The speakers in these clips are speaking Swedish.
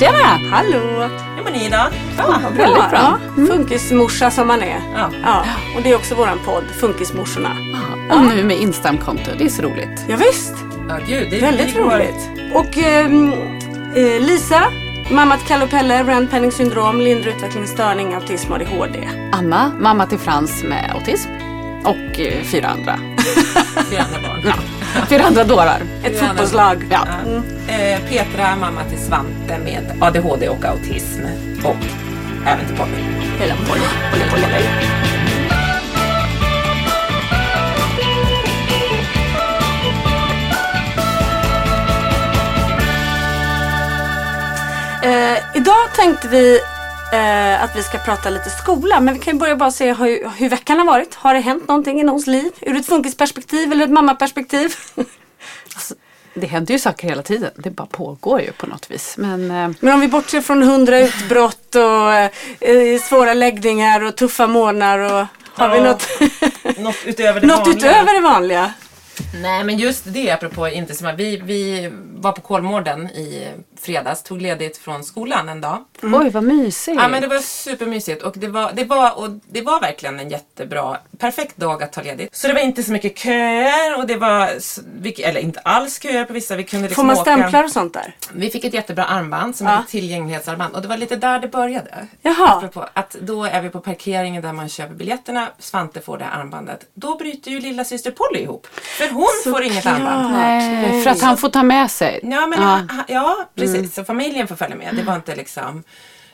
Tjena! Hallå! Hur mår ni idag? Ja, Väldigt bra. Ja. Funkismorsa som man är. Ja. Ja. Och det är också våran podd, Funkismorsorna. Och nu med Instagramkonto, det är så roligt. Ja, visst. Ja, gud, det är Väldigt det roligt. Och ehm, eh, Lisa, mamma till Kalle och Pelle, Rand Penning syndrom, lindrig utvecklingsstörning, autism och ADHD. Anna, mamma till Frans med autism. Och eh, fyra andra. Fyra andra barn. Ja, fyra andra dårar. Ett Rand- fotbollslag. Ja. Eh, Petra, mamma till Svante med ADHD och autism. Och även till Polly. Hela Polly. Polly, Polly, Polly. Eh, idag tänkte vi eh, att vi ska prata lite skola. Men vi kan ju börja bara se hur, hur veckan har varit. Har det hänt någonting i någons liv? Ur ett funkisperspektiv eller ett mammaperspektiv? Det händer ju saker hela tiden. Det bara pågår ju på något vis. Men eh, Men om vi bortser från hundra utbrott och eh, svåra läggningar och tuffa månader och har vi Ja. något, Något utöver det något vanliga. utöver det vanliga? Nej men just det apropå inte som vi, vi var på Kolmården i fredags, tog ledigt från skolan en dag. oj vad mysigt. Ja men det var supermysigt och det var, det, var, och det var verkligen en jättebra, perfekt dag att ta ledigt. Så det var inte så mycket köer och det var, eller inte alls köer på vissa. Vi kunde liksom Får man åka. stämplar och sånt där? Vi fick ett jättebra armband som Ja. ett tillgänglighetsarmband och det var lite där det började. Jaha. Apropå att då är vi på parkeringen där man köper biljetterna, Svante får det här armbandet. Då bryter ju lilla syster Polly ihop. För hon får inget armband. Nej, för att han får ta med sig. Ja, men, Ja. ja. ja precis. Så familjen får följa med. Det var inte liksom...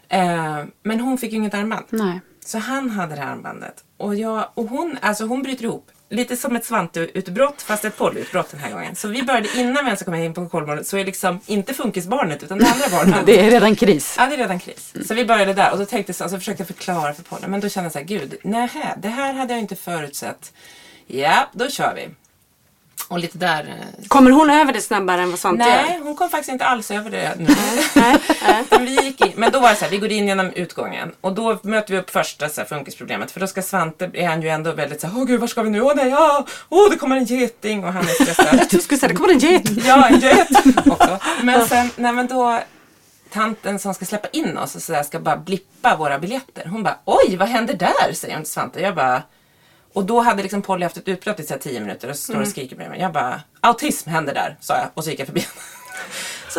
Eh, men hon fick ju inget armband. Nej. Så han hade det här armbandet. Och, jag, och hon, alltså hon bryter ihop. Lite som ett Svante-utbrott fast ett Polly-utbrott den här gången. Så vi började innan vi ens kom in på Kolmården så är liksom inte funkisbarnet utan det andra barnet. Det är redan kris. Ja, det är redan kris. Så vi började där och då tänkte jag, så, alltså, försökte jag förklara för Polly. Men då kände jag så här, gud, nähä, det här hade jag inte förutsett. Ja, då kör vi. Och lite där... eh, Kommer hon över det snabbare än vad Svante Nej, gör? hon kom faktiskt inte alls över det nu. Nej, nej. Vi gick in, men då var det så här, vi går in genom utgången och då möter vi upp första så här, funkisproblemet. För då ska Svante, är han ju ändå väldigt så här, åh gud, var ska vi nu? Åh nej, ja, åh det kommer en geting och han är stressad. Du skulle säga, det kommer en get. ja, en get också. Men sen, nej men då, tanten som ska släppa in oss och så där, ska bara blippa våra biljetter. Hon bara, oj, vad händer där? säger hon till Svante. Jag bara, och då hade liksom Polly haft ett utbrott i så här tio minuter och står och skriker bredvid mig. Jag bara, autism händer där, sa jag och så gick jag förbi.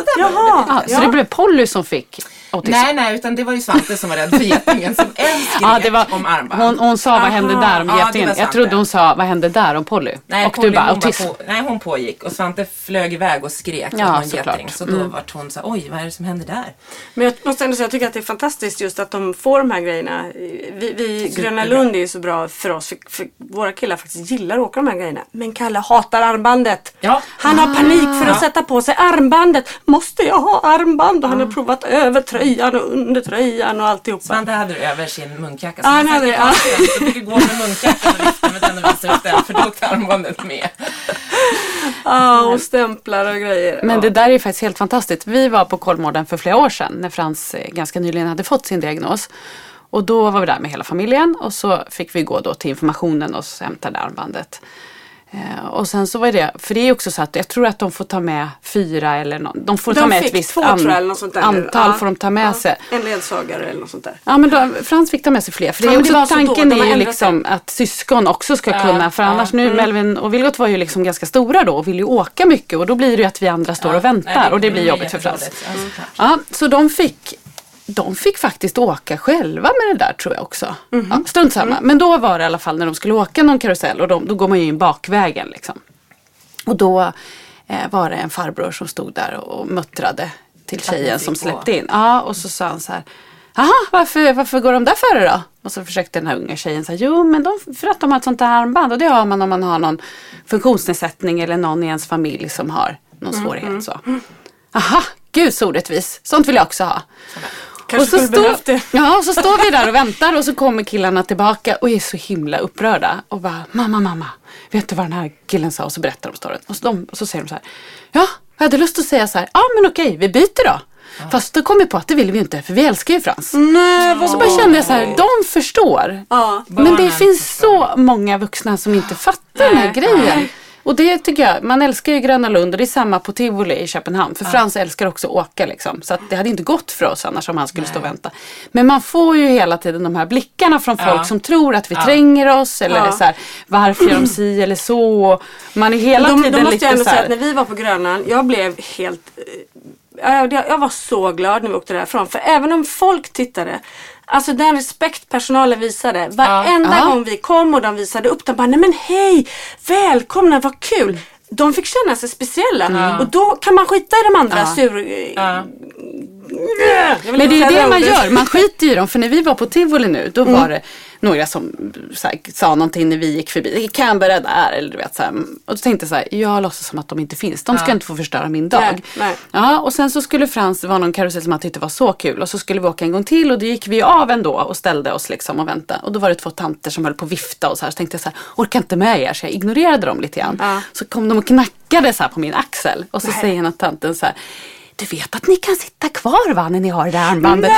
Så där Jaha. det. Ah, Ja. Så det blev Polly som fick autism? Nej, nej, utan det var ju Svante som var rädd för getingen som än skrek Ja, det var, om armband. hon, hon sa vad hände där om var getingen. Jag trodde hon sa vad hände där om Polly. Nej, och Polly, du bara hon autism. Var på, nej, hon pågick och Svante flög iväg och skrek Ja, såklart. geting. Så då Mm. vart hon så oj, vad är det som händer där? Men jag måste ändå säga jag tycker att det är fantastiskt just att de får de här grejerna. Vi, vi Gröna Lund är ju så bra för oss. För, för våra killar faktiskt gillar att åka de här grejerna. Men Kalle hatar armbandet. Ja. Han har panik för att Ja. sätta på sig armbandet. Måste jag ha armband? Och han har provat över tröjan och under tröjan och alltihopa. Svante hade det över sin munkjacka. Ja, han hade det, ja. Så fick gå med munkjackan och vifta med den och visa upp den för då åkte armbandet med. Ja, och stämplar och grejer. Men ja. det där är faktiskt helt fantastiskt. Vi var på Kolmården för flera år sedan när Frans eh, ganska nyligen hade fått sin diagnos. Och då var vi där med hela familjen och så fick vi gå då till informationen och så hämtade armbandet. Eh, och sen så var det, för det är också så att jag tror att de får ta med fyra eller någon, de får de ta med ett visst två an- där. antal Ja. får de ta med Ja. sig. En ledsagare eller något sånt där. Ja men då, Frans fick ta med sig fler. För det Ja, är det också, tanken är ju liksom att syskon också ska Ja, kunna. För annars nu, Melvin och Vilgot var ju liksom ganska stora då och vill ju åka mycket. Och då blir det ju att vi andra står och väntar. Nej, och det blir jobbigt för Frans. såklart. Ja, så de fick, de fick faktiskt åka själva med det där tror jag också. Mhm. Ja, strunt samma. Mm. Men då var det i alla fall när de skulle åka någon karusell och de, då går man ju in bakvägen liksom. Och då eh, var det en farbror som stod där och muttrade till tjejen som släppte in. Ja, och så sa han så här. Jaha, varför, varför går de där före då? Och så försökte den här unga tjejen säga, jo men de, för att de har ett sånt där armband och det har man om man har någon funktionsnedsättning eller någon i ens familj som har någon Mm, svårighet så. Aha, gud så orättvis. Sånt vill jag också ha. Kanske och så, skulle behövt det. ja, och så står vi där och väntar och så kommer killarna tillbaka och är så himla upprörda. Och bara, mamma, mamma, vet du vad den här killen sa? Och så berättar de storyn. Och så, de, och så säger de så här, ja, jag hade lust att säga så här, ja men okej, vi byter då. Fast då kom vi på att det vill vi inte, för vi älskar ju Frans. Nej, vad Så bara kände jag så här, de förstår. Ja. Men det finns så många vuxna som inte fattar den här grejen. Och det tycker jag, man älskar ju Gröna Lund och det är samma på Tivoli i Köpenhamn. För Frans älskar också att åka liksom. Så att det hade inte gått för oss annars om han skulle stå och vänta. Men man får ju hela tiden de här blickarna från folk Ja. som tror att vi tränger oss. Eller Ja. så här, varför gör de si eller så. Man är hela då tiden måste lite jag ändå så säga att här. när vi var på Grönan, jag blev helt... Jag, var så glad när vi åkte därifrån. För även om folk tittade, alltså den respekt personalen visade. Varenda Ja. gång vi kom och de visade upp, de bara, nej men hej, välkomna, vad kul. De fick känna sig speciella. Och då kan man skita i de andra Ja. sur... Ja. Men det är det man gör, man skiter i dem. För när vi var på Tivoli nu, då var det några som här, sa någonting när vi gick förbi. Canberra där, eller du vet så här. Och då tänkte jag så här, jag låtsas som att de inte finns. De ska inte få förstöra min dag. Nej, nej. Ja, och sen så skulle Frans, det var någon karusell som han tyckte var så kul. Och så skulle vi åka en gång till och då gick vi av ändå och ställde oss liksom och väntade. Och då var det två tanter som höll på att vifta och så här. Så tänkte jag så här, orkar inte med er. Så jag ignorerade dem lite grann. Ja. Så kom de och knackade så här på min axel. Och så säger ena tanten så här. Du vet att ni kan sitta kvar va när ni har det där armbandet.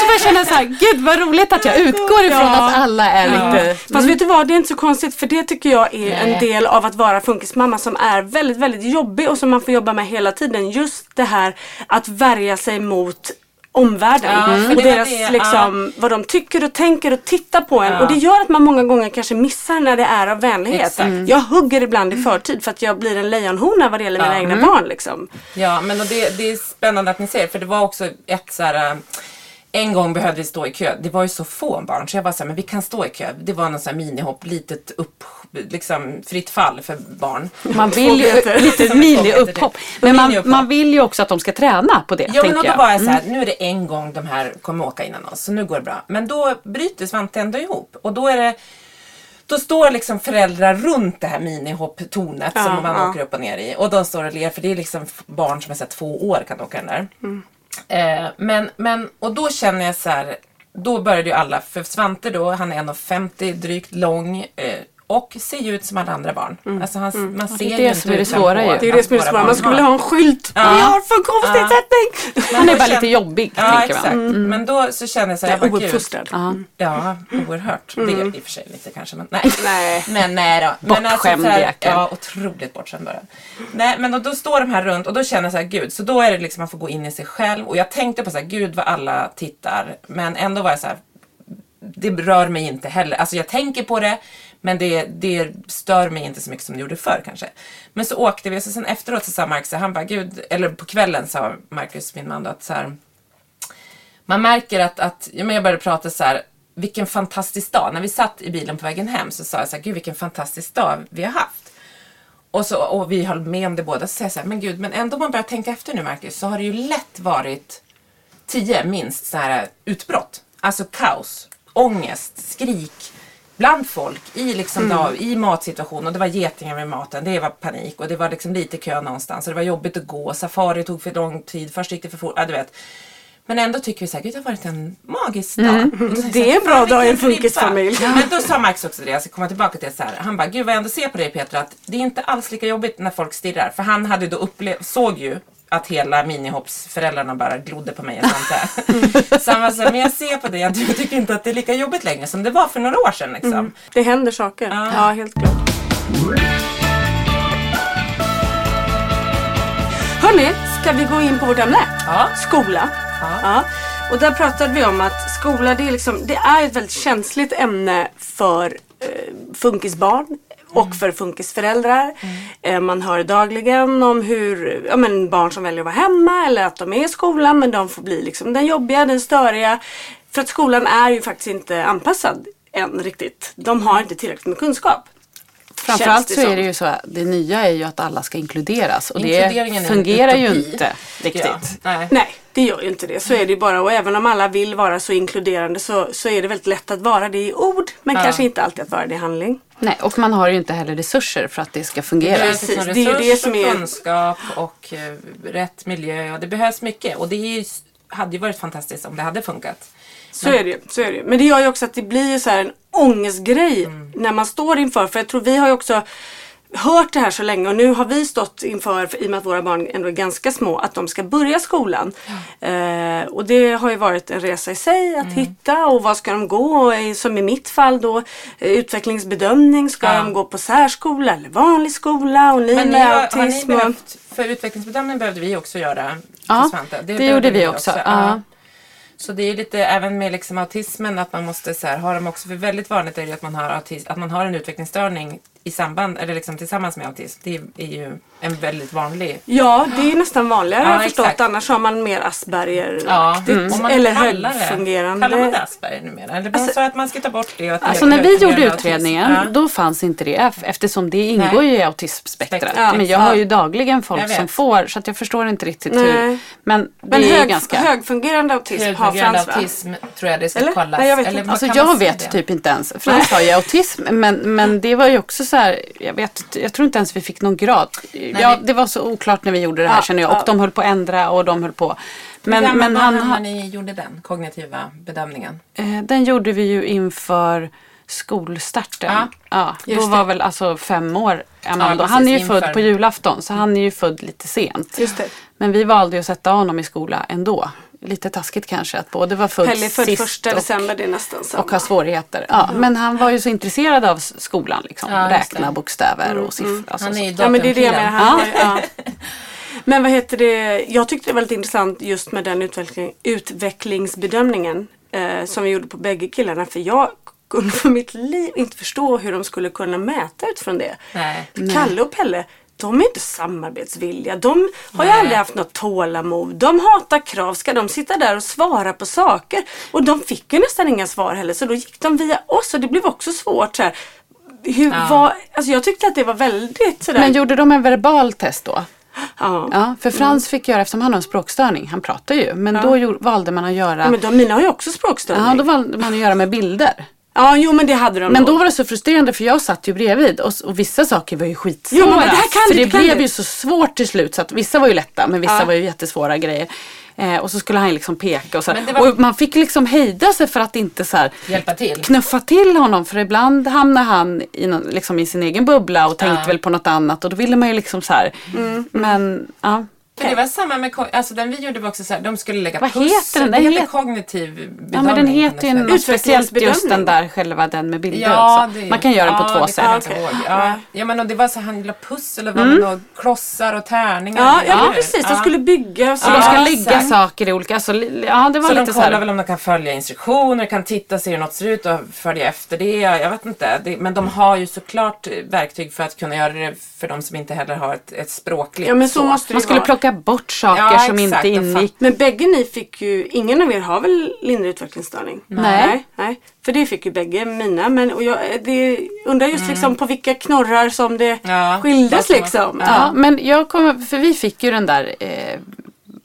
Så jag känner så här, gud vad roligt att jag utgår ifrån Ja. att alla är lite... Fast vet du vad, det är inte så konstigt för det tycker jag är en Nej. del av att vara funkismamma som är väldigt, väldigt jobbig och som man får jobba med hela tiden. Just det här att värja sig mot omvärlden Ja, för och deras det, liksom, vad de tycker och tänker och tittar på en. Ja. Och det gör att man många gånger kanske missar när det är av vänlighet. Exakt. Jag hugger ibland i förtid för att jag blir en lejonhona vad det gäller mina Ja. egna barn. Liksom. Ja, men och det, det är spännande att ni säger för det var också ett så här. äh, En gång behövde vi stå i kö. Det var ju så få barn så jag var så här, men vi kan stå i kö. Det var någon sån här minihopp, litet upp, liksom fritt fall för barn. Man vill ju, lite mini-upphopp. Men man, man vill ju också att de ska träna på det. Ja men då jag. var jag så här, nu är det en gång de här kommer åka innan oss så nu går det bra. Men då bryter Svante ändå ihop och då är det då står liksom föräldrar runt det här minihopptornet Ja, som man ja. åker upp och ner i. Och de står och ler för det är liksom barn som är så här två år kan åka den där. Eh, men, men, och då känner jag så här, då började ju alla, för Svante då, han är 1,50 drygt lång eh, och ser ut som alla andra barn. Alltså han, man ser det är ju det inte som är det svåra ju. Det är det som är det svåra. våra Man skulle vilja ha en skylt. Ja. Vi har funktionsnedsättning! Men Han är bara känner- lite jobbig, Ja, tänker exakt. man. Men då så känner jag så här, Jag bara, ouppfostrad. Ja. Ja, oerhört. Det är i och för sig lite kanske. Men nej. Nej. Men nej då. Men Bortskämd så här. Ja, otroligt bortskämd bara. Nej, men då, då står de här runt och då känner jag så här, gud. Så då är det liksom man får gå in i sig själv. Och jag tänkte på så här, gud vad alla tittar. Men ändå var jag så här, det rör mig inte heller. Alltså jag tänker på det. Men det, det stör mig inte så mycket som det gjorde förr kanske. Men så åkte vi och så sen efteråt så sa Marcus, han bara gud, eller på kvällen sa Marcus, min man då, att så här, man märker att, att ja, men jag började prata så här, vilken fantastisk dag. När vi satt i bilen på vägen hem så sa jag så här, gud vilken fantastisk dag vi har haft. Och, så, och vi höll med om det båda. Så säger jag så här, men gud, men ändå om man börjar tänka efter nu Marcus, så har det ju lätt varit tio minst så här utbrott. Alltså kaos, ångest, skrik bland folk i, liksom Mm. dag, i matsituationen. Och det var getingar med maten, det var panik och det var liksom lite kö någonstans. Och det var jobbigt att gå, safari tog för lång tid, först gick det för fort. Ja, du vet. Men ändå tycker vi gud det har varit en magisk dag. Så Mm. Det är en bra dag i en funkisfamilj. flippa. Men då sa Max också det, jag ska komma tillbaka till det så här. Han bara, gud vad jag ändå ser på dig Petra att det är inte alls lika jobbigt när folk stirrar. För han hade då upplevt, såg ju att hela minihoppsföräldrarna bara glodde på mig och sånt där. Så han var så här, men jag ser på dig att du tycker inte att det är lika jobbigt längre som det var för några år sedan liksom. Det händer saker. Ja. Ja, helt klart. Hörni, ska vi gå in på vårt ämne? Ja. Skola. Ja. Och där pratade vi om att skola det är, liksom, det är ett väldigt känsligt ämne för eh, funkisbarn och för funkisföräldrar. Eh, man hör dagligen om hur ja, men barn som väljer att vara hemma eller att de är i skolan men de får bli liksom den jobbiga, den störiga. För att skolan är ju faktiskt inte anpassad än riktigt. De har inte tillräckligt med kunskap. Framförallt så är det ju så att det nya är ju att alla ska inkluderas och Inkluderingen är det fungerar ju inte riktigt. Ja, nej. Nej, det gör ju inte det. Så är det ju bara. Och även om alla vill vara så inkluderande så, så är det väldigt lätt att vara det i ord. Men kanske inte alltid att vara det i handling. Nej, och man har ju inte heller resurser för att det ska Det fungera. Precis, liksom det är ju det som och är- kunskap och eh, rätt miljö. Det behövs mycket. Och det ju, hade ju varit fantastiskt om det hade funkat. Så är det. Så är det. Men det gör ju också att det blir ju så en ångestgrej Mm. när man står inför. För jag tror vi har ju också hört det här så länge och nu har vi stått inför, för, i och med att våra barn ändå är ganska små, att de ska börja skolan. Eh, och det har ju varit en resa i sig att Mm. hitta och vad ska de gå? Och Som i mitt fall då eh, utvecklingsbedömning. Ska Ja. de gå på särskola eller vanlig skola? Och ni Men ni har, har ni autism. behövt, för utvecklingsbedömning behövde vi också göra. Ja, Svante. det behövde gjorde vi också, ja. Så det är lite även med liksom autismen att man måste så här, ha dem också. För väldigt vanligt är det att man har, att man har en utvecklingsstörning i samband, eller liksom tillsammans med autism. Det är ju en väldigt vanlig Ja, det är nästan vanligare Ja, har jag förstått. Annars har man mer Asperger. Ja, Mm. Eller högfungerande. Kallar man det Asperger numera? Eller man sa att man ska ta bort det. Och att det Alltså är när vi gjorde utredningen Ja. då fanns inte det ef- eftersom det ingår Nej. ju i autismspektrat. Ja, men jag ja. har ju dagligen folk som får så att jag förstår inte riktigt Nej. hur. Men det Men hög, ganska... högfungerande autism har Högfungerande Frans va? autism tror jag det ska Eller? kallas. Nej, jag vet Eller Alltså jag vet typ inte ens. Frans har ju autism men, men det var ju också så här. Jag, vet, jag tror inte ens vi fick någon grad. ja, vi- det var så oklart när vi gjorde det här Ja, känner jag. Och ja. de höll på att ändra och de höll på. Men, Hur men han, han när ni gjorde den kognitiva bedömningen? eh, den gjorde vi ju inför skolstarten. Ja, Ja, då just var det. väl alltså fem år man Ja, Han är ju inför. född på julafton så han är ju född lite sent. Det. Men vi valde ju att sätta honom i skola ändå. Lite taskigt kanske att både vara född Pelle född sist första och, december, det är nästan samma. och ha svårigheter. Ja, Men han var ju så intresserad av skolan. Liksom. Ja, Räkna bokstäver och siffror. Alltså, Han är ju Ja men det är det jag menar. datumkillen. Han, ja. Men vad heter det, jag tyckte det var lite intressant just med den utveckling, utvecklingsbedömningen eh, som vi gjorde på bägge killarna. För jag kunde för mitt liv inte förstå hur de skulle kunna mäta utifrån det. Nej. Kalle och Pelle, de är inte samarbetsvilliga. De har ju aldrig haft något tålamod. De hatar krav. Ska de sitta där och svara på saker? Och de fick ju nästan inga svar heller. Så då gick de via oss och det blev också svårt. Så här. Hur, Ja. vad, alltså jag tyckte att det var väldigt sådär. Men gjorde de en verbal test då? ja. Ja, för Frans fick göra, eftersom han har en språkstörning, han pratar ju, men då gjorde, valde man att göra Ja, men de, mina har ju också språkstörning. Ja, då valde man att göra med bilder. Ja, jo men det hade de Men då var det så frustrerande för jag satt ju bredvid och, och vissa saker var ju skitsvåra. Jo, men det här kan för du, det kan blev du. ju så svårt till slut så att vissa var ju lätta men vissa Ja. var ju jättesvåra grejer. Eh, och så skulle han liksom peka och så var- Och man fick liksom hejda sig för att inte så här Hjälpa till. knuffa till honom för ibland hamnar han i, någon, liksom i sin egen bubbla och tänkte Ja. väl på något annat och då ville man ju liksom så här. Men ja. För det var samma med, alltså den vi gjorde var också så här, de skulle lägga Vad pussel. heter den? Det Den heter heter- kognitiv bedömning. Ja men den heter ju något speciellt just den Utvecklingsbedömning. där själva den med bilder Ja, också. Man kan göra den på ja, två sätt. Okej. ihåg. Ja. Ja. ja, men och det var så han la pussel och med några klossar och tärningar. Ja, ja, men hur? precis. De Ja. skulle bygga och så. De ska Ja, exakt. saker i olika, alltså, ja det var Så de lite så kollar här. väl om de kan följa instruktioner, kan titta, se hur något ser ut och följa efter det. Jag vet inte. Det, men de har ju såklart verktyg för att kunna göra det för de som inte heller har ett, ett språkligt Ja, men så måste det Man ju skulle vara. plocka bort saker Ja, som exakt, inte ingick. Men bägge ni fick ju, ingen av er har väl lindrig utvecklingsstörning? Nej. nej. nej. För det fick ju bägge mina. Men och jag det, undrar just liksom på vilka knorrar som det Ja, skildes liksom. Ja, men jag kommer, för vi fick ju den där eh,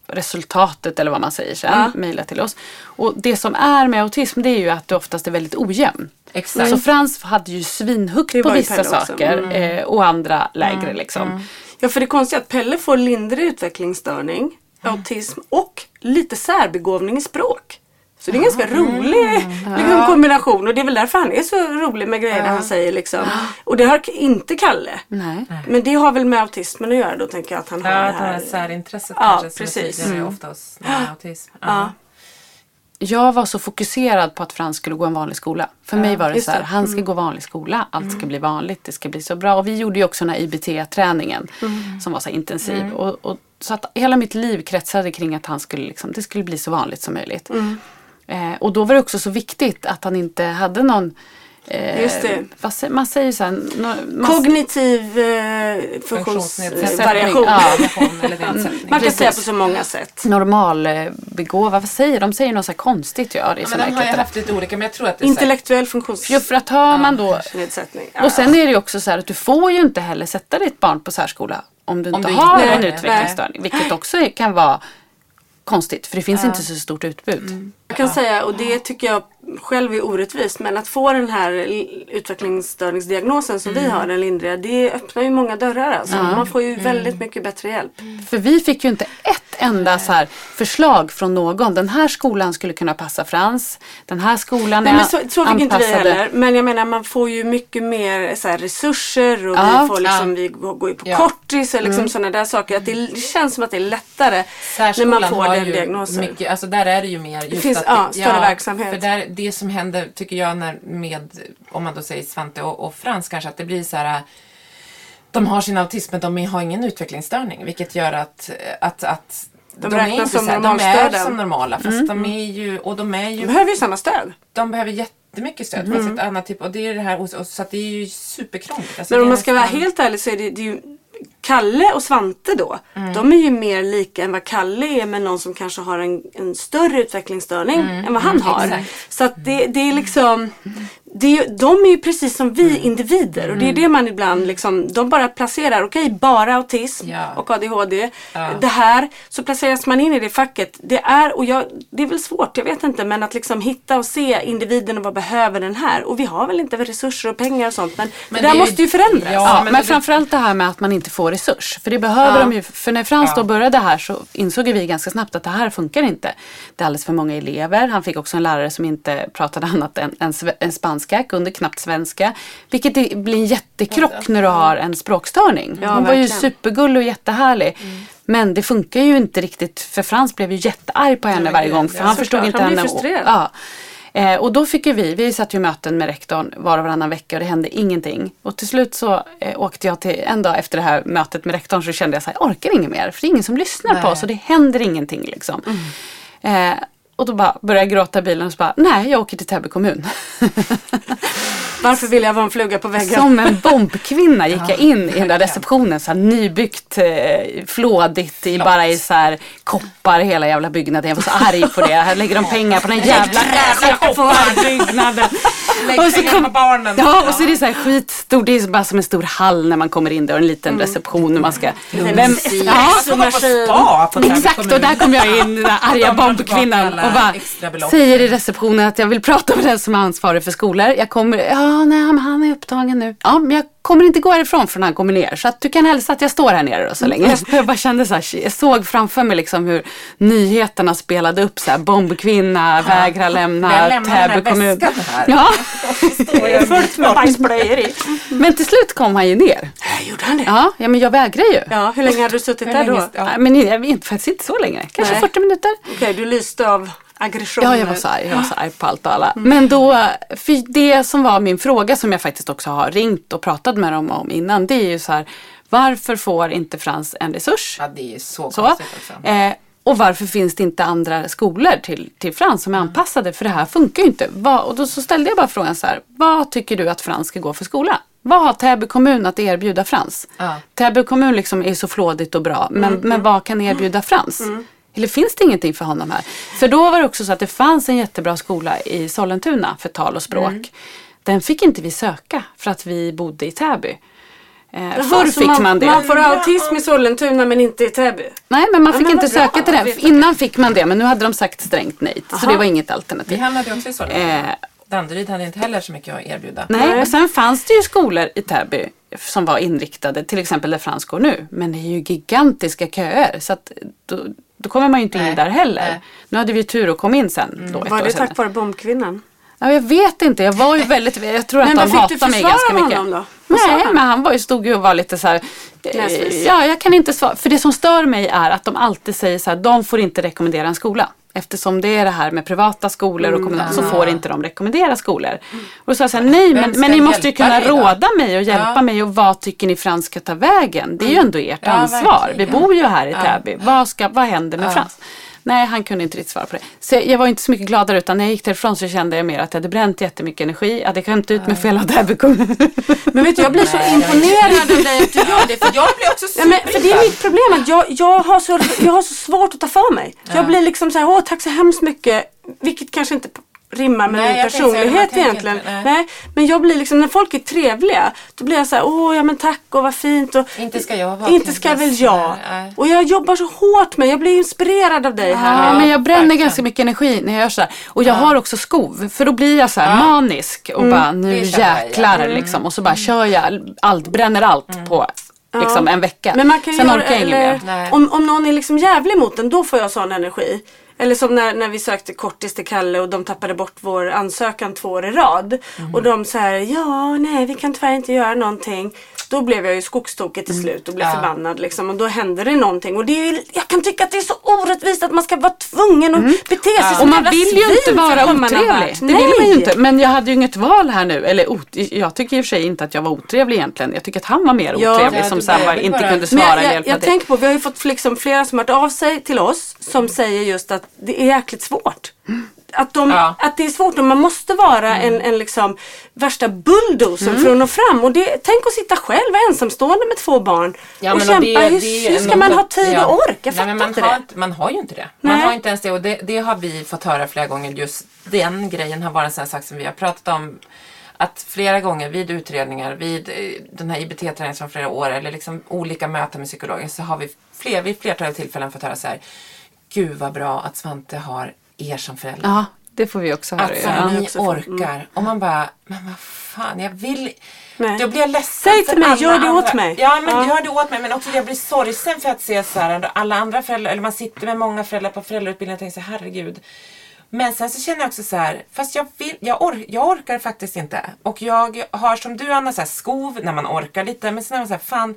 resultatet eller vad man säger sen, Ja. mejla till oss. Och det som är med autism det är ju att du oftast är väldigt ojämn. Exakt. Så Frans hade ju svinhögt Det på vissa saker eh, och andra lägre liksom. Ja, för det konstiga är att Pelle får lindrig utvecklingsstörning, autism och lite särbegåvning i språk. Så det är en ganska rolig liksom, kombination och det är väl därför han är så rolig med grejerna han säger liksom. Och det har inte Kalle. Nej. Men det har väl med autismen att göra då tänker jag att han har Ja, det att han har här. särintresset Ja, kanske som precis. är tydligare Mm. ofta hos någon med autism. Ja. Jag var så fokuserad på att Frans skulle gå en vanlig skola. För mig var det så här, det. Mm. han ska gå vanlig skola, allt ska bli vanligt, det ska bli så bra. Och vi gjorde ju också den här IBT-träningen Mm. som var så intensiv. Och, och, så att hela mitt liv kretsade kring att han skulle, liksom, det skulle bli så vanligt som möjligt. Mm. Eh, och då var det också så viktigt att han inte hade någon Just det. Vad, säger- man säger så här, no, man, Kognitiv eh, funktionsvariation. Ja. Nedsättning. Man kan säga på så många sätt. normalbegåvad, vad säger de? De säger något så här konstigt. Ja, det är Ja, men de har ju där. haft lite olika, men jag tror att det är Intellektuell Jo, funktionsnedsättning. för att har man då Ja. Och sen är det ju också så här att du får ju inte heller sätta ditt barn på särskola om du inte du har inte- en nej, utvecklingsstörning. Vilket också kan vara konstigt för det finns inte så stort utbud. Jag kan säga, och det tycker jag själv är orättvist, men att få den här utvecklingsstörningsdiagnosen som vi har, den lindriga, det öppnar ju många dörrar. Alltså. Man får ju väldigt mycket bättre hjälp. För vi fick ju inte ett enda så här förslag från någon. Den här skolan skulle kunna passa Frans. Den här skolan Nej är men så, så fick inte vi anpassade. heller. Men jag menar man får ju mycket mer så här, resurser och Ja, vi får liksom, ja. vi går, ju på Ja. kortis och liksom sådana där saker. Att det, det känns som att det är lättare när man får den diagnosen. mycket, alltså där är det ju mer just finns, ja, större verksamhet. För där, det som händer tycker jag när med, om man då säger Svante och, och Frans kanske, att det blir så här de har sin autism men de har ingen utvecklingsstörning vilket gör att, att, att De är räknas inte som så här- De är som normala fast de är ju, och de är De ju, behöver ju samma stöd. de behöver jättemycket stöd Mm. fast ett annat typ och det är det här, och, och, så att det är ju superkrångligt. Alltså, Men det om är man ska vara helt ärlig så är det, det är ju Kalle och Svante då, Mm. de är ju mer lika än vad Kalle är med någon som kanske har en, en större utvecklingsstörning än vad han har. Mm. exakt. Så att det, det är liksom det är, ju- de är ju precis som vi Mm. individer och det är det man ibland liksom, de bara placerar, okej bara autism Ja. och ADHD. Ja. Det här, så placeras man in i det facket. Det är, och jag, det är väl svårt, jag vet inte, men att liksom hitta och se individen och vad behöver den här. Och vi har väl inte resurser och pengar och sånt men, Men det där det måste ju förändras. Ja, Ja, men men, det- framförallt det här med att man inte får resurs. För det behöver de ju. För när Frans då Ja. började här så insåg vi ganska snabbt att det här funkar inte. Det är alldeles för många elever. Han fick också en lärare som inte pratade annat än, än, än spanska, kunde knappt svenska. Vilket blir en jättekrock när du har en språkstörning. Ja, Hon var ju verkligen. supergullig och jättehärlig. Men det funkar ju inte riktigt för Frans blev ju jättearg på henne varje gång. För ja, han förstod inte Han blir henne. frustrerad. Ja. Eh, och då fick ju vi, vi satt ju möten med rektorn var och varannan vecka och det hände ingenting. Och till slut så eh, åkte jag till, en dag efter det här mötet med rektorn så kände jag så här, jag orkar inget mer. För det är ingen som lyssnar på Nej. oss och det händer ingenting liksom. Eh, och då bara började jag gråta i bilen och så bara, nej jag åker till Täby kommun. Varför vill jag vara en fluga på väggen? Som en bombkvinna gick jag in i den där receptionen, så här nybyggt, eh, flådigt, i, bara i så här koppar hela jävla byggnaden. Jag var så arg på det. Här lägger de pengar på den jävla kopparbyggnaden. Och så kom- barnen. Ja, och så är det så här skitstor, det är bara som en stor hall när man kommer in där och en liten reception och man ska... Vem, ja, Exakt, och där kom jag in, den där arga bombkvinnan och bara säger i receptionen att jag vill prata med den som är ansvarig för skolor. Jag kommer, ja nej men han är upptagen nu. Ja men jag kommer inte gå härifrån förrän han kommer ner. Så att du kan hälsa att jag står här nere då så länge. Jag bara kände så här, jag såg framför mig liksom hur nyheterna spelade upp så här, bombkvinna, vägra lämna Vem lämnar den här Täby kommun. väskan här? Ja, Fullt med bajsblöjor i. men till slut kom han ju ner. Äh, Gjorde han det? Ja, ja men jag vägrar ju. Ja, hur länge hade du suttit där då? ja. Men jag vet faktiskt inte så länge. Kanske Nej. 40 minuter. Okej, du lyste av aggression. Ja, jag var så arg. Jag var så arg på allt och alla. Men då, för det som var min fråga som jag faktiskt också har ringt och pratat med dem om innan. Det är ju så här, varför får inte Frans en resurs? Ja, det är så, Så. konstigt också. Eh, och varför finns det inte andra skolor till, till Frans som är anpassade? För det här funkar ju inte. Vad, och då så ställde jag bara frågan så här. Vad tycker du att Frans ska gå för skola? Vad har Täby kommun att erbjuda Frans? Ja. Täby kommun liksom är så flådigt och bra. Men, men vad kan erbjuda Frans? Eller finns det ingenting för honom här? För då var det också så att det fanns en jättebra skola i Sollentuna för tal och språk. Den fick inte vi söka för att vi bodde i Täby. Eh, Jaha, förr fick man, det. Man får autism i Sollentuna men inte i Täby. Nej, men man Ja, fick men inte söka till veta. Innan fick man det, men nu hade de sagt strängt nej. Så det var inget Vi alternativ. hamnade också i Sollentuna. Eh, Danderyd hade inte heller så mycket att erbjuda. nej, och sen fanns det ju skolor i Täby som var inriktade, till exempel där Frans går nu. Men det är ju gigantiska köer, så att då, då kommer man ju inte in där heller. nej. Nu hade vi tur att komma in sen. Då, ett Var det tack vare bombkvinnan? Ja, jag vet inte, jag var ju väldigt, jag tror att Men de fick du hatar mig för svar ganska av mycket. honom då? Vad Nej, han? men han var ju, stod ju och var lite så här. eh. Ja, jag kan inte svara. För det som stör mig är att de alltid säger så här, de får inte rekommendera en skola. Eftersom det är det här med privata skolor Mm. och kommunala så får inte de rekommendera skolor. Och då sa jag så nej men, men ni måste ju kunna råda mig och hjälpa Ja. mig och vad tycker ni Frans ska ta vägen? Det är ju ändå ert Ja, ansvar. Vi verkligen. bor ju här i Ja. Täby. Vad, ska, vad händer med Frans? Nej, han kunde inte riktigt svara på det. Så jag var inte så mycket gladare utan när jag gick därifrån så kände jag mer att jag hade bränt jättemycket energi. Jag hade skämt ut mig för hela Täby kommun. Men vet du, jag blir så imponerad av dig att du gör det. För Jag blir också Ja, men, för det är mitt problem att jag, jag, har så, jag har så svårt att ta för mig. Jag blir liksom så här, åh tack så hemskt mycket. Vilket kanske inte rimmar med Nej, min personlighet egentligen. inte, nej. nej. Men jag blir liksom, när folk är trevliga, då blir jag så här, åh ja men tack och vad fint. Och, Inte ska jag vara Inte ska väl jag. nej. Och jag jobbar så hårt med, jag blir inspirerad av dig här. Ja, men jag bränner verkligen. ganska mycket energi när jag gör så här. Och jag har också skov. För då blir jag så här manisk och bara nu känner jag jäklar igen. liksom. Och så bara kör jag allt, bränner allt på liksom en vecka. Men man kan Sen göra, orkar jag inget mer. Om, om någon är liksom jävlig mot en, då får jag sån energi. Eller som när, när vi sökte kortis till Kalle och de tappade bort vår ansökan två år i rad. Mm. Och de säger ja, nej vi kan tyvärr inte göra någonting. Då blev jag ju skogstokig till slut och blev Ja. förbannad liksom. Och då hände det någonting. Och det är, ju- jag kan tycka att det är så orättvist att man ska vara tvungen att bete sig som Mm. Och man vill ju inte vara otrevlig. Det vill man ju inte. Men jag hade ju inget val här nu. Eller ot- jag tycker i och för sig inte att jag var otrevlig egentligen. Jag tycker att han var mer Ja. otrevlig Ja, som så här inte bara- kunde Men svara jag, eller jag, hjälpa jag till. tänker på, vi har ju fått liksom flera som har hört av sig till oss som säger just att det är jäkligt svårt. Att, de, Ja. att det är svårt och man måste vara en, en liksom värsta bulldozer för att nå fram. Och det, tänk att sitta själv ensamstående med två barn Ja, och men kämpa. det- hur, det är hur ska man ha tid ja. och ork? Jag Nej, fattar men man inte har det. Man har ju inte det. Man Nej. har inte ens det och det, det har vi fått höra flera gånger. Just den grejen har varit en sån sak som vi har pratat om att flera gånger vid utredningar, vid eh, den här IBT-träningen från flera år eller liksom olika möten med psykologer så har vi fler, vid flertalet tillfällen fått höra så här Gud vad bra att Svante har er som föräldrar. Ja, det får vi också höra. Att så här, ni fått, orkar. Och man bara, men vad fan, jag vill... Nej. Då blir jag ledsen Säg för till mig, gör det åt andra. mig. Ja, men Ja. gör det åt mig. Men också jag blir sorgsen för att se så här, alla andra föräldrar, eller man sitter med många föräldrar på föräldrautbildningen och tänker så här, herregud. Men sen så känner jag också så här, fast jag, vill, jag, or, jag orkar faktiskt inte. Och jag har som du Anna, så här, skov när man orkar lite. Men sen är man så här, fan,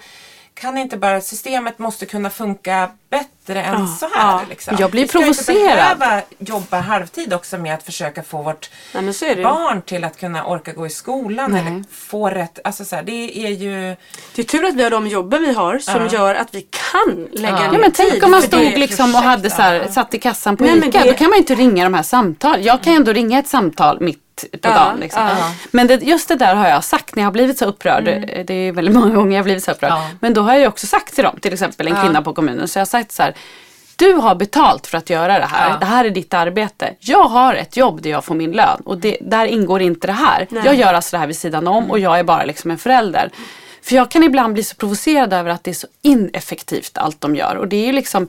kan inte bara systemet måste kunna funka bättre än Ja, så här. ja. Liksom. Jag blir Vi ska inte provocerad. behöva jobba halvtid också med att försöka få vårt Nej, barn till att kunna orka gå i skolan eller få rätt. Alltså så här, det är ju... Det är tur att vi har de jobben vi har som Ja. gör att vi kan lägga Ja. ner Ja men tid. tänk om man stod liksom och hade så här, satt i kassan på Nej, men ICA. det- Då kan man ju inte ringa de här samtal. Jag kan ju ändå ringa ett samtal mitt på Ja, dagen. Liksom. ja. Men det, just det där har jag sagt när jag har blivit så upprörd. Det är väldigt många gånger jag har blivit så upprörd. Ja. Men då har jag ju också sagt till dem, till exempel en kvinna på kommunen. Så jag har sagt så här. Du har betalt för att göra det här. Ja. Det här är ditt arbete. Jag har ett jobb där jag får min lön. Och det, där ingår inte det här. Jag gör alltså det här vid sidan om och jag är bara liksom en förälder. För jag kan ibland bli så provocerad över att det är så ineffektivt allt de gör. Och det är ju liksom,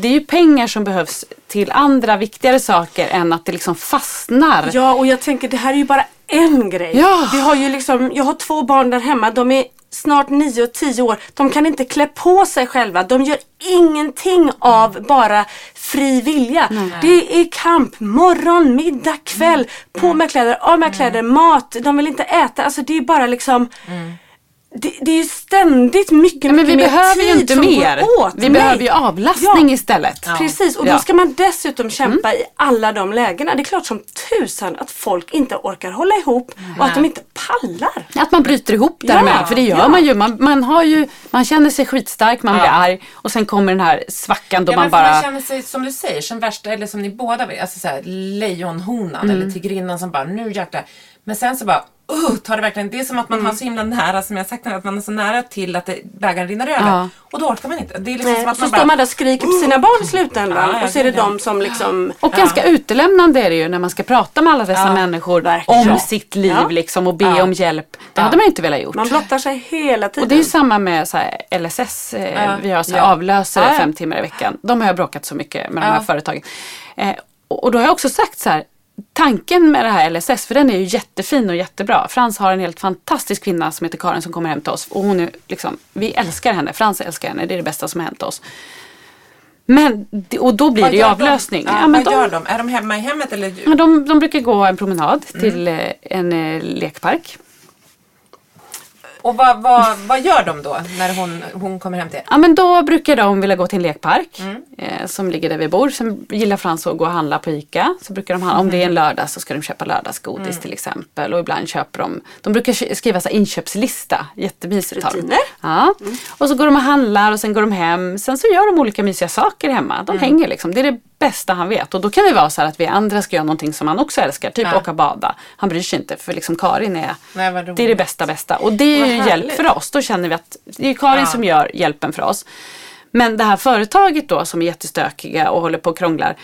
det är ju pengar som behövs till andra viktigare saker än att det liksom fastnar. Ja, och jag tänker det här är ju bara en grej. Ja. Vi har ju liksom, jag har två barn där hemma. De är snart 9 och 10 år. De kan inte klä på sig själva. De gör ingenting av bara fri vilja. Det är kamp. Morgon, middag, kväll. På med kläder, av med kläder, mat. De vill inte äta. Alltså det är bara liksom det, det är ju ständigt mycket, Nej, men mycket vi mer behöver tid ju inte mer. åt. Vi Nej. behöver ju avlastning Ja. istället. Precis, och Ja. då ska man dessutom kämpa i alla de lägena. Det är klart som tusan att folk inte orkar hålla ihop och att de inte pallar. Att man bryter ihop Ja, däremellan. För det gör ja. man ju. Man, man, har ju. man känner sig skitstark, man blir arg och sen kommer den här svackan då Ja, man bara... man känner sig, som du säger, som värsta, eller som ni båda vill, alltså lejonhonan Mm. eller tigrinnan som bara, nu jäklar. Men sen så bara, uh, tar det verkligen, det är som att man Mm. har så himla nära, som jag sagt, att man är så nära till att det, bägaren rinner över. Ja. Och då orkar man inte. Det är liksom Nej, som att så man står bara, man där och skriker på sina barn i slutändan Ja, och så är det de som liksom Och ganska utelämnande är det ju när man ska prata med alla dessa Ja, människor verkligen. om sitt liv Ja. liksom och be Ja. om hjälp. Det hade man inte velat gjort. man blottar sig hela tiden. Och det är ju samma med så här LSS, eh, Ja. vi har så här Ja. avlösare fem timmar i veckan. De har jag bråkat så mycket med de här företagen. Eh, och, och då har jag också sagt så här, tanken med det här LSS, för den är ju jättefin och jättebra. Frans har en helt fantastisk kvinna som heter Karin som kommer hem till oss. Och hon är liksom, vi älskar henne, Frans älskar henne, det är det bästa som har hänt oss. Men, och då blir vad det ju avlösning. De? Ja, Ja, men vad de, gör de? Är de hemma i hemmet eller? de, de brukar gå en promenad till eh, en eh, lekpark. Och vad, vad, vad gör de då när hon, hon kommer hem till er? Ja men då brukar de vilja gå till en lekpark Mm. eh, som ligger där vi bor. Sen gillar Frans att gå och handla på ICA. Så brukar de handla, om det är en Mm. lördag så ska de köpa lördagsgodis till exempel. Och ibland köper de, de brukar sk- skriva så här inköpslista. Jättemysigt har de. Ja. Och så går de och handlar och sen går de hem. Sen så gör de olika mysiga saker hemma. De Mm. hänger liksom. Det är det bästa han vet. Och då kan det vara så här att vi andra ska göra någonting som han också älskar. Typ Ja. åka och bada. Han bryr sig inte för liksom Karin är Nej, det är det bästa bästa. Och det ju härligt. hjälp för oss. Då känner vi att det är Karin Ja. som gör hjälpen för oss. Men det här företaget då som är jättestökiga och håller på och krånglar.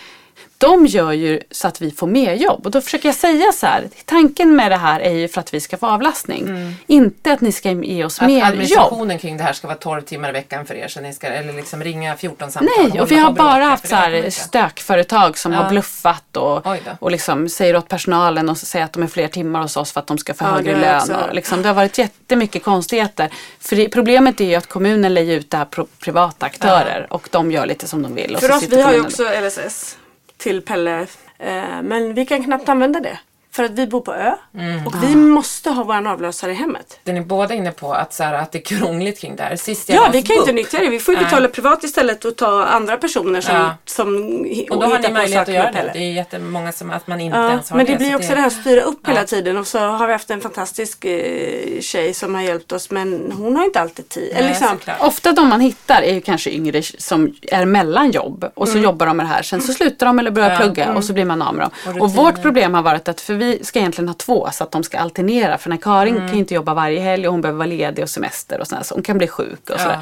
De gör ju så att vi får mer jobb. Och då försöker jag säga så här. Tanken med det här är ju för att vi ska få avlastning. Inte att ni ska ge oss Att mer jobb. administrationen kring det här ska vara 12 timmar i veckan för er. Så ni ska, eller liksom ringa 14 samtal. Nej, och vi på har bara haft så här stökföretag som Ja. har bluffat och, och liksom säger åt personalen och säger att de är fler timmar hos oss för att de ska få Ja, högre lön. Och liksom, det har varit jättemycket konstigheter. För det, problemet är ju att kommunen lejer ut det här pro, privata aktörer och de gör lite som de vill. För oss, vi har ju också LSS till Pelle. Eh, men vi kan knappt använda det. För att vi bor på ö. Mm. Och vi måste ha vår avlösare i hemmet. Den är båda inne på att, så här, att det är krångligt kring det här. Sist jag Ja, vi kan ju inte nyttja det. Vi får ju Nej. betala privat istället och ta andra personer som, Ja. som hi- Och då har ni möjlighet att göra det. Det är jättemånga som att man inte Ja, ens har men det. det blir så också det här styra upp hela Ja. tiden och så har vi haft en fantastisk eh, tjej som har hjälpt oss men hon har inte alltid tid. Nej, liksom. Ofta de man hittar är ju kanske yngre som är mellan jobb och så jobbar de med det här. Sen så slutar de eller börjar Mm. Ja. Mm. plugga och så blir man av med dem. Och Och, vårt problem har varit att för vi ska egentligen ha två så att de ska alternera. För när Karin Mm. kan ju inte jobba varje helg och hon behöver vara ledig och semester och sådär. Så hon kan bli sjuk och Ja. sådär.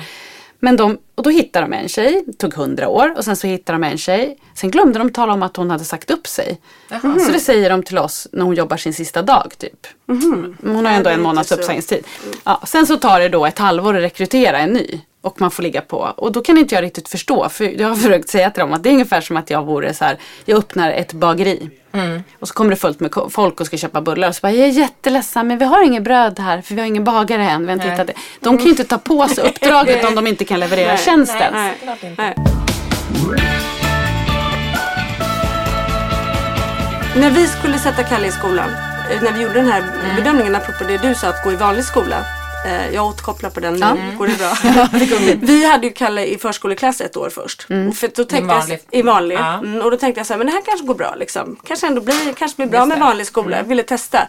Men de, och då hittade de en tjej, det tog hundra år och sen så hittade de en tjej. Sen glömde de tala om att hon hade sagt upp sig. Jaha. Så det säger de till oss när hon jobbar sin sista dag typ. Men Hon har Ja, ändå en månads så. uppsägningstid. Ja, sen så tar det då ett halvår att rekrytera en ny. Och man får ligga på. Och då kan inte jag riktigt förstå. För jag har försökt säga till dem att det är ungefär som att jag vore så här. Jag öppnar ett bageri. Och så kommer det fullt med folk och ska köpa bullar. Och så bara, jag är jätteledsen men vi har ingen bröd här. För vi har ingen bagare än. Vi har hittat det. De kan ju inte ta på sig uppdraget om de inte kan leverera Nej, tjänsten. nej, nej. När vi skulle sätta Kalle i skolan, eh, när vi gjorde den här Mm. bedömningen apropå det du sa att gå i vanlig skola. Eh, Jag återkopplar på den nu, Ja. går det bra? vi hade ju Kalle i förskoleklass ett år först. Mm. För då tänkte vanlig. Jag, I vanlig. Ja. Mm, och då tänkte jag så här, men det här kanske går bra liksom. Kanske ändå blir, kanske blir bra med. Mm. vanlig skola. Jag ville testa.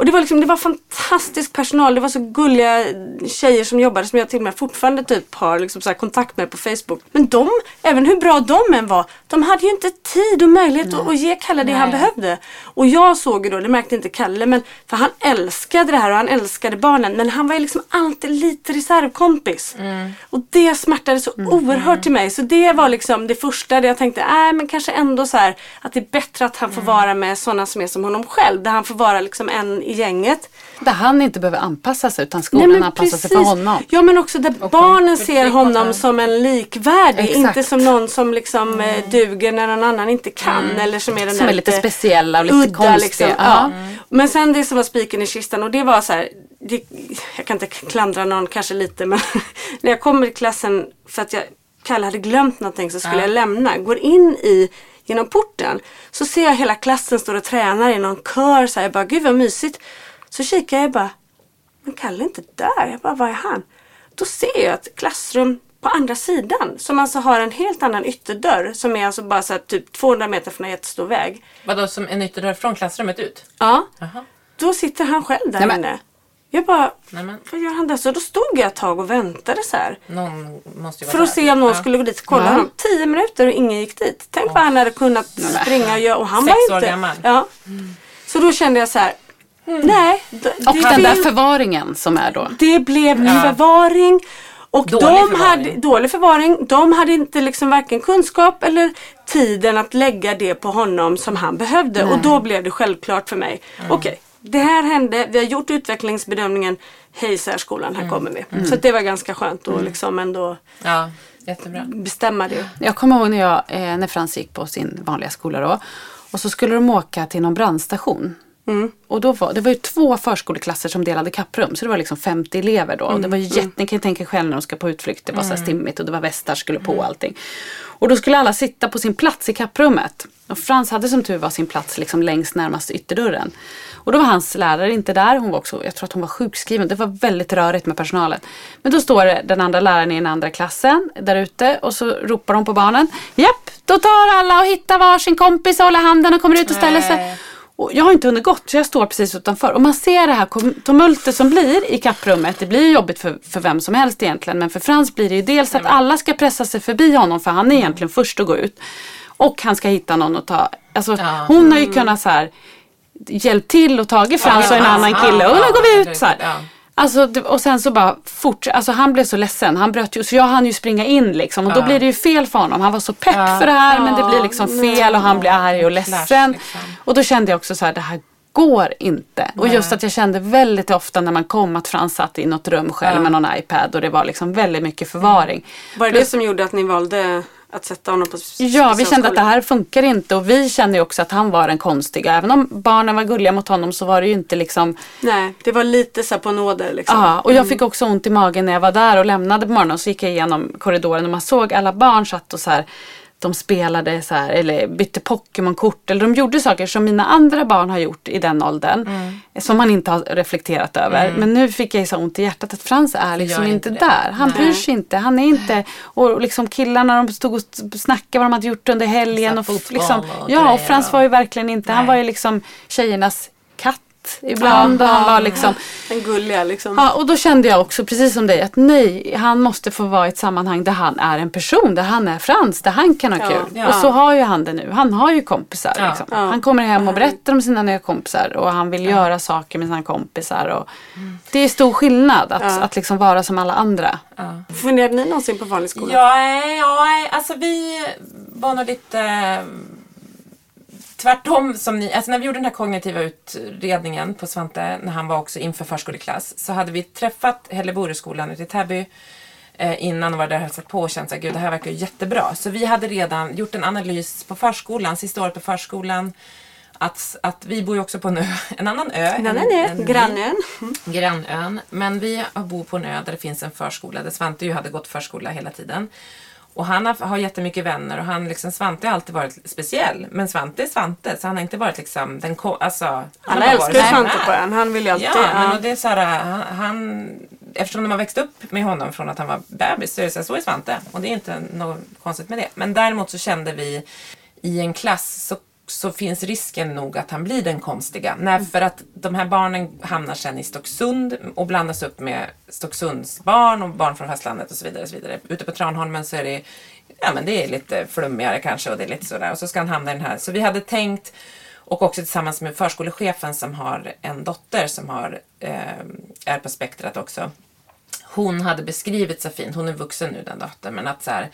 Och det var, liksom, det var fantastisk personal. Det var så gulliga tjejer som jobbade som jag till och med fortfarande typ har liksom så kontakt med på Facebook. Men de, även hur bra de än var, de hade ju inte tid och möjlighet att, att ge Kalle det han Nej. behövde. Och jag såg ju då, det märkte inte Kalle, men för han älskade det här och han älskade barnen. Men han var ju liksom alltid lite reservkompis. Och det smärtade så oerhört till mig. Så det var liksom det första där jag tänkte, nej men kanske ändå så här att det är bättre att han får vara med sådana som är som honom själv. Där han får vara liksom en i gänget. Där han inte behöver anpassa sig utan skolan anpassar sig för honom. Ja men också där barnen för ser honom som en likvärdig. Exakt. Inte som någon som liksom eh, duger när någon annan inte kan. Eller som är den Som där är lite speciella och lite konstiga. Liksom. Ja. Ja. Men sen det som var spiken i kistan och det var så här. Det, jag kan inte klandra någon kanske lite men när jag kommer i klassen för att jag Kalle hade glömt någonting så skulle jag lämna. Går in i genom porten så ser jag hela klassen står och tränar i någon kör. Så här, jag bara, gud vad mysigt. Så kikar jag och bara, men Kalle är inte där. Jag bara, var är han? Då ser jag ett klassrum på andra sidan som alltså har en helt annan ytterdörr som är alltså bara så här, typ 200 meter från en jättestor väg. Vadå, som en ytterdörr från klassrummet ut? Ja, Jaha. då sitter han själv där Nej, men- inne. Jag bara, Nej, men vad gör han där? Så då stod jag ett tag och väntade så här. någon måste ju vara För att där. se om någon Ja. skulle gå dit och kolla Ja. honom. Tio minuter och ingen gick dit. Tänk vad han hade kunnat springa och göra. Och han Sex var år inte... gammal. Ja. Så då kände jag så här. Nej. d- Och det den där finns- förvaringen som är då. Det blev förvaring. Och Dålig de förvaring. hade dålig förvaring. De hade inte liksom varken kunskap eller tiden att lägga det på honom som han behövde. Och då blev det självklart för mig. Okej, det här hände. Vi har gjort utvecklingsbedömningen. Hej särskolan, här kommer vi. Så att det var ganska skönt att liksom ändå Ja, bestämma det. Jag kommer ihåg när, jag, eh, när Frans gick på sin vanliga skola då. Och så skulle de åka till någon brandstation. Och då var, det var ju två förskoleklasser som delade kapprum. Så det var liksom 50 elever då. Och det var ju jätte, ni kan ju tänka er själv när de ska på utflykt. Det var så här stimmigt och det var västar skulle på och allting. Och då skulle alla sitta på sin plats i kapprummet. Och Frans hade som tur var sin plats liksom längst närmast ytterdörren. Och då var hans lärare inte där. Hon var också, jag tror att hon var sjukskriven. Det var väldigt rörigt med personalen. Men då står den andra läraren i den andra klassen där ute och så ropar de på barnen. Japp, då tar alla och hittar varsin kompis och håller handen och kommer ut och ställer sig. Och jag har inte hunnit gått så jag står precis utanför. Och man ser det här tumultet som blir i kapprummet. Det blir jobbigt för, för vem som helst egentligen. Men för Frans blir det ju dels att alla ska pressa sig förbi honom för han är egentligen först att gå ut. Och han ska hitta någon att ta. Alltså, Ja. Hon har ju kunnat så här hjälpt till och tagit Frans och en annan kille. Och nu går vi ut så här. Alltså, och sen så bara fort, alltså han blev så ledsen. Han bröt ju, så jag hann ju springa in liksom. Och då Ja. blir det ju fel för honom. Han var så pepp Ja. för det här men det blir liksom fel och han blir arg och ledsen. liksom. Och då kände jag också så här, det här går inte. Och just att jag kände väldigt ofta när man kom att Frans satt i något rum själv Ja. med någon iPad och det var liksom väldigt mycket förvaring. Var det det som gjorde att ni valde att sätta honom på Ja, vi kände att det här funkar inte och vi kände ju också att han var den konstiga. Även om barnen var gulliga mot honom så var det ju inte liksom Nej, det var lite så på nåder liksom. Ja, och jag fick också ont i magen när jag var där och lämnade på morgonen. Och så gick jag igenom korridoren och man såg alla barn satt och så här. De spelade så här, eller bytte Pokémon-kort. Eller de gjorde saker som mina andra barn har gjort i den åldern. Som man inte har reflekterat över. Men nu fick jag så ont i hjärtat att Frans är liksom inte inte där. Han bryr sig inte. Han är inte... Och liksom killarna de stod och snackade vad de hade gjort under helgen. Och liksom, och ja, och Frans var ju verkligen inte... Han Nej. var ju liksom tjejernas katt ibland. och han var liksom... Den gulliga liksom. Ja, och då kände jag också precis som dig att nej, han måste få vara i ett sammanhang där han är en person, där han är Frans, där han kan ha Ja, kul. ja. Och så har ju han det nu. Han har ju kompisar. Ja, liksom. ja. Han kommer hem och berättar om sina nya kompisar och han vill göra saker med sina kompisar. Och Det är stor skillnad att, Ja. att liksom vara som alla andra. Funderade ni någonsin på vanlig skola? Ja, eh, ja, eh, alltså vi var nog lite tvärtom som ni, alltså när vi gjorde den här kognitiva utredningen på Svante när han var också inför förskoleklass så hade vi träffat Hällevoreskolan ute i Täby eh, innan och var där och hälsat på och känt att gud det här verkar ju jättebra. Så vi hade redan gjort en analys på förskolan, sista året på förskolan att, att vi bor ju också på en ö, en annan ö. En annan ni. grannön. Grannön. Men vi bor på en ö där det finns en förskola där Svante ju hade gått förskola hela tiden. Och han har, har jättemycket vänner och han liksom, Svante har alltid varit speciell. Men Svante är Svante så han har inte varit liksom den ko- alltså, han har älskar ju Svante på en. Han vill ju alltid... Ja, men och det är så här, han, han, eftersom de har växt upp med honom från att han var bebis så är det så, här, så är Svante. Och det är inte något konstigt med det. Men däremot så kände vi i en klass så, så finns risken nog att han blir den konstiga. Nej, för att de här barnen hamnar sen i Stocksund och blandas upp med Stocksunds barn och barn från fastlandet och så vidare. Och så vidare. Ute på Tranholmen så är det Ja men det är lite flummigare kanske och det är lite sådär. Och så ska han hamna i den här. Så vi hade tänkt och också tillsammans med förskolechefen som har en dotter som har, eh, är på spektrat också. Hon hade beskrivit så fint, hon är vuxen nu den dottern, men att så här,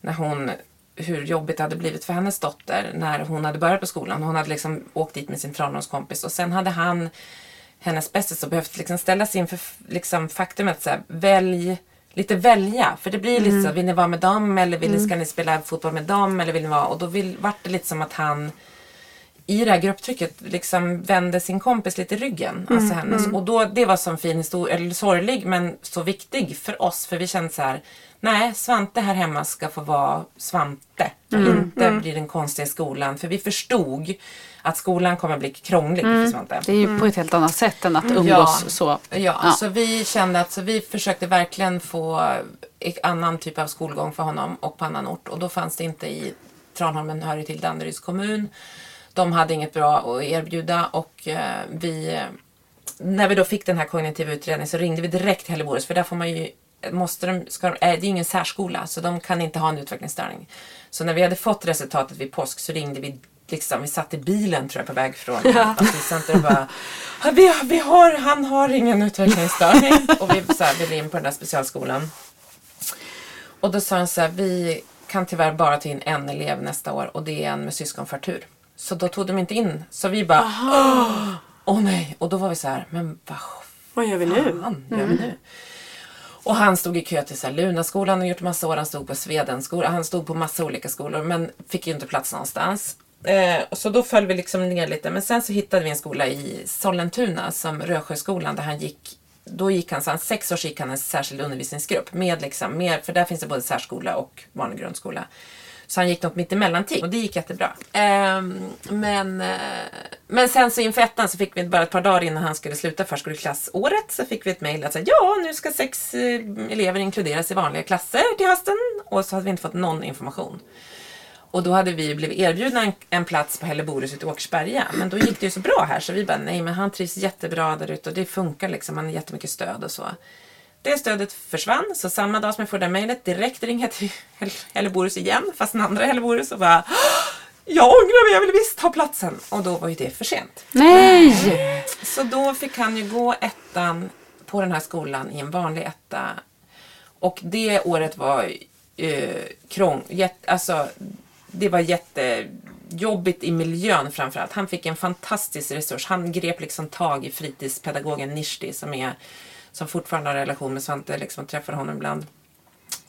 när hon, hur jobbigt det hade blivit för hennes dotter när hon hade börjat på skolan. Hon hade liksom åkt dit med sin Tranåskompis och sen hade han hennes bästis och behövt liksom ställas inför f- liksom faktumet så här, välj, lite välja. För det blir lite så, vill ni vara med dem eller vill, ni ska ni spela fotboll med dem eller vill ni vara, och då vill, vart det lite som att han i det här grupptrycket liksom vände sin kompis lite i ryggen. Alltså hennes. Och då, det var så fin historia, eller sorglig men så viktig för oss. För vi kände så här, nej Svante här hemma ska få vara Svante. Och inte bli den konstiga skolan. För vi förstod att skolan kommer bli krånglig för Svante. Det är ju på ett helt annat sätt än att umgås Ja. så. Ja, så vi kände att så vi försökte verkligen få en annan typ av skolgång för honom och på annan ort. Och då fanns det inte i Tranholmen hör ju till Danderyds kommun. De hade inget bra att erbjuda och eh, vi när vi då fick den här kognitiva utredningen så ringde vi direkt till Helleborgs för där får man ju Måste de, ska de, äh, det är ingen särskola så de kan inte ha en utvecklingsstörning. Så när vi hade fått resultatet vid påsk så ringde vi liksom, vi satt i bilen tror jag på väg från asylcentret och bara "Ja, vi, vi har, han har ingen utvecklingsstörning. och vi så här, ville in på den där specialskolan. Och då sa han så här, vi kan tyvärr bara ta in en elev nästa år och det är en med syskonförtur. Så då tog de inte in. Så vi bara, åh, åh nej. Och då var vi så här, men vad Vad gör vi nu? fan gör vi nu? Och han stod i kö till så här, Lunaskolan och gjort massa år. Han stod på Swedenskolan. Han stod på massa olika skolor men fick ju inte plats någonstans. Eh, och så då föll vi liksom ner lite. Men sen så hittade vi en skola i Sollentuna som Rösjöskolan där han gick då gick han, så han sex år så gick han en särskild undervisningsgrupp med liksom, med, för där finns det både särskola och vanlig grundskola. Så han gick något mittemellanting och det gick jättebra. Ehm, men, eh, men sen så inför ettan så fick vi bara ett par dagar innan han skulle sluta förskoleklassåret så fick vi ett mejl att säga, ja nu ska sex eh, elever inkluderas i vanliga klasser till hösten och så hade vi inte fått någon information. Och då hade vi blivit erbjudna en, en plats på Helleborus ute i Åkersberga. Men då gick det ju så bra här så vi bara, nej men han trivs jättebra där ute och det funkar liksom. Han har jättemycket stöd och så. Det stödet försvann så samma dag som jag får det mejlet direkt ringde jag till Hell- Helleborus igen fast den andra Helleborus och bara jag ångrar mig, jag vill visst ha platsen. Och då var ju det för sent. Nej! Så då fick han ju gå ettan på den här skolan i en vanlig etta. Och det året var eh, krång, jätte, alltså, det var jättejobbigt i miljön framförallt. Han fick en fantastisk resurs. Han grep liksom tag i fritidspedagogen Nishti som, är, som fortfarande har relation med Svante, liksom träffar honom ibland.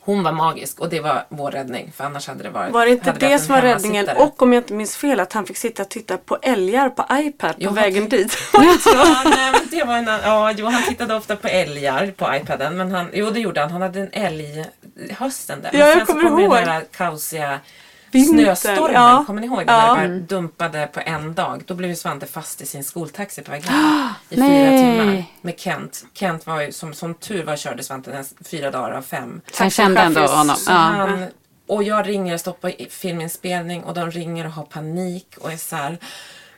Hon var magisk och det var vår räddning för annars hade det varit Var det inte det en som var räddningen? Och om jag inte minns fel att han fick sitta och titta på älgar på iPad på Jo, han vägen fick- dit. Ja, nej, men det var en, ja, jo, han tittade ofta på älgar på iPaden. Men han, jo, det gjorde han. Han hade en älg hösten där. Ja, jag kommer kom ihåg. den här kaosiga Snöstormen. ja. Kommer ni ihåg? Ja. När det bara dumpade på en dag. Då blev ju Svante fast i sin skoltaxi på väg hem. I fyra Nej. timmar. Med Kent. Kent var ju, som, som tur var körde Svante den fyra dagar av fem. Han kände ändå honom. Ja. han, och jag ringer, stoppar i- filminspelning och de ringer och har panik och är så här.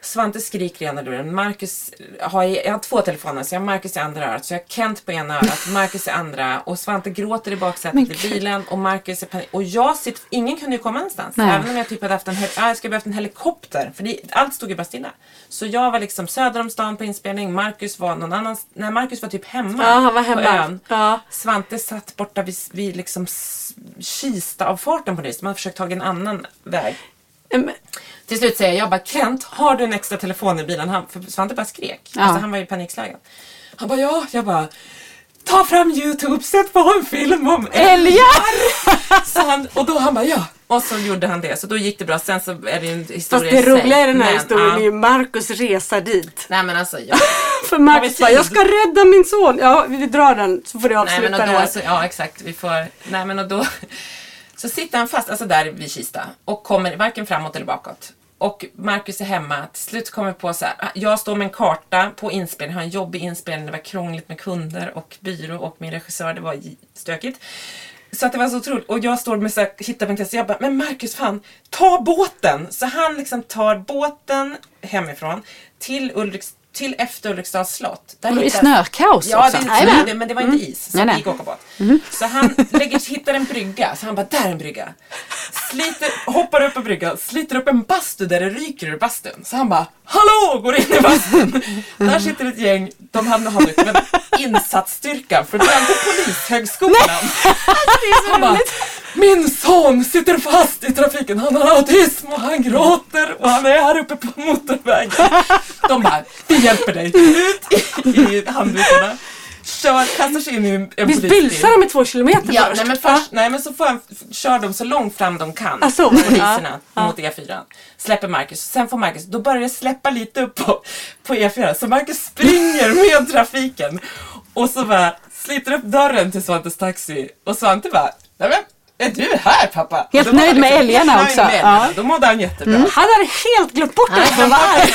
Svante skriker i ena luren. Marcus har, jag har två telefoner så jag har Marcus i andra örat. Så jag har Kent på ena örat, Marcus i andra. Och Svante gråter i baksätet i bilen och Marcus är panik. Och jag sitter, ingen kunde ju komma någonstans. Nej. Även om jag typ hade haft en, jag skulle behövt en helikopter. För det, allt stod ju bara stilla. Så jag var liksom söder om stan på inspelning. Marcus var någon annan, nej Marcus var typ hemma. Ja, han var På hemma. ön. Ja. Svante satt borta vid, vid liksom s- Kista-avfarten på nyss. Man hade försökt ta en annan väg. Men- Till slut säger jag, jag bara Kent, har du en extra telefon i bilen? Han, för Svante bara skrek. Ja. Alltså, han var ju panikslagen. Han bara, ja. Jag bara, ta fram YouTube, sätt på en film om älgar! Och då han bara, ja. Och så gjorde han det. Så då gick det bra. Sen så är det ju en Fast historia det i sig. roliga i den här Men, historien ja. är ju Marcus resa dit. Nej men alltså, ja. För Marcus bara, jag ska rädda min son. Ja, vi drar den så får du Nej avsluta men och det då, här. så, ja exakt, vi får, nej men och då så sitter han fast, alltså där vid Kista och kommer varken framåt eller bakåt. Och Marcus är hemma, till slut kommer på så här, ah, jag står med en karta på inspelning, har en jobbig inspelning, det var krångligt med kunder och byrå och min regissör, det var stökigt. Så att det var så otroligt. Och jag står med så här, hittar på intresse. Jag bara, men Marcus fan, ta båten! Så han liksom tar båten hemifrån till Ulriks till efter Ulriksdals slott. Där i hittar- snökaos Ja, också. det, Jajamän. det, men det var inte is. Så Nej, det nej. gick åka båt. Så han lägger, hittar en brygga. Så han bara, där är en brygga. Sliter, hoppar upp på bryggan, sliter upp en bastu där det ryker ur bastun. Så han bara, hallå! Går in i bastun. Där sitter ett gäng, de hade har men insatsstyrkan för den på polishögskolan. Han bara, min son sitter fast i trafiken, han har autism och han gråter och han är här uppe på motorvägen. De bara, vi hjälper dig. Ut i, handdukarna. Kör, kastar sig in i en Visst bylsar de i två kilometer Ja, först? nej men, först, nej men så får han, kör de så långt fram de kan. Ah, så. Poliserna Ja, mot E4. Släpper Marcus. Sen får Marcus, då börjar det släppa lite upp på, på E4. Så Marcus springer med trafiken. Och så bara sliter upp dörren till Svantes taxi. Och Svante bara, nej men är du här pappa? Helt nöjd med liksom älgarna också. Med älgarna. Ja. Då mådde han jättebra. Han hade helt glömt bort att han var arg.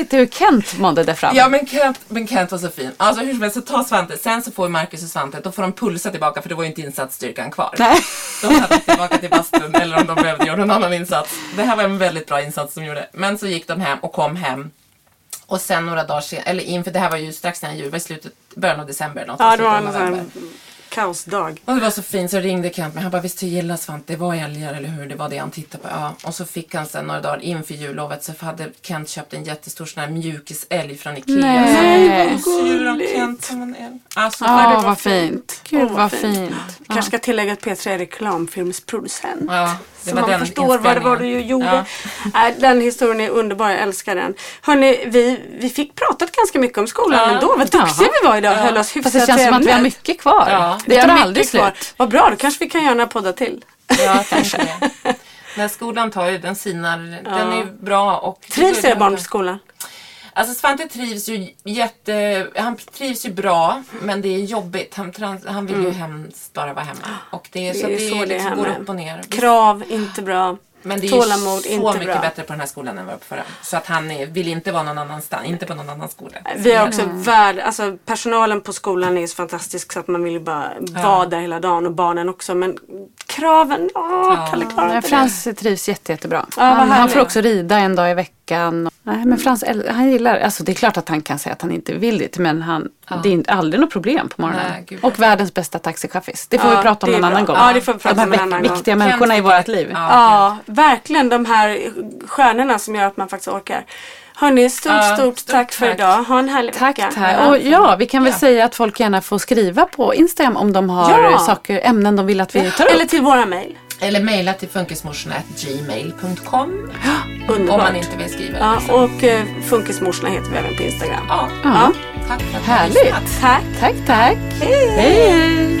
Lite hur Kent mådde där fram. Ja men Kent, men Kent var så fin. Alltså hur som helst så tar Svante, sen så får Marcus och Svante, då får de pulsa tillbaka för det var ju inte insatsstyrkan kvar. Nej. De hade tillbaka till bastun eller om de behövde göra någon annan insats. Det här var en väldigt bra insats de gjorde. Men så gick de hem och kom hem. Och sen några dagar senare, eller inför det här var ju strax innan jul, var i slutet, början av december. Något, Ja, det var november. Kaosdag. Och det var så fint så ringde Kent mig. Han bara, visst du gillar Svante? Det var älgar eller hur? Det var det han tittade på. Ja. Och så fick han sen några dagar inför jullovet så hade Kent köpt en jättestor sån här mjukisälg från Ikea. Nej. Så djur av Kent som en älg. Alltså, Ja, det vad, var fint. Gud Åh, vad fint. Vi kanske ska tillägga att Petra är reklamfilmsproducent. Ja, så man förstår vad det var du gjorde. Ja. Nej, den historien är underbar, jag älskar den. Hörni, vi, vi fick pratat ganska mycket om skolan Ja. ändå. Vad duktiga Jaha. vi var idag. Höll oss hyfsat Fast det känns som att vi har mycket kvar. Ja. Det tar aldrig kvar. slut. Vad bra, då kanske vi kan göra några poddar till. Ja, kanske det. Skolan tar ju, den sinar, den är ju bra och... Trivs era barn på skolan? Alltså Svante trivs ju jätte... Han trivs ju bra, men det är jobbigt. Han, trans- han vill ju hemskt bara vara hemma. Och det är, Det så är att det, så det liksom går upp och ner. Krav, inte bra. Men det är Tålamod, ju så mycket bra. bättre på den här skolan än vad det var på förra. Så att han är, vill inte vara någon annanstans, inte på någon annan skola. Vi har också värld, alltså personalen på skolan är så fantastisk så att man vill ju bara vara där hela dagen och barnen också. Men kraven, åh, Kalle klarar inte Frans trivs jätte, jättebra. vad han, han får också rida en dag i veckan. Nej, men Frans han gillar, alltså det är klart att han kan säga att han inte vill det, men han, det är aldrig något problem på morgonen. Nej, och världens bästa taxichaffis. Det får Ja, vi prata om någon annan bra. gång. Ja, det får vi prata De här om en annan gång. viktiga människorna i vårt liv. Ja, Ja, verkligen de här stjärnorna som gör att man faktiskt orkar. Hörni, stort, Ja, stort stort tack för tack. idag. Ha en härlig Tack, vecka. tack. Och ja, vi kan väl säga att folk gärna får skriva på Instagram om de har Ja. saker, ämnen de vill att vi tar upp. Eller till våra mejl. Eller mejla till funkismorsorna.gmail.com Underbart. om man inte vill skriva. Ja, liksom. och eh, Funkismorsorna heter vi även på Instagram. ja. Ja. Tack för att har Härligt. Tack. Tack, tack. Hej, hej.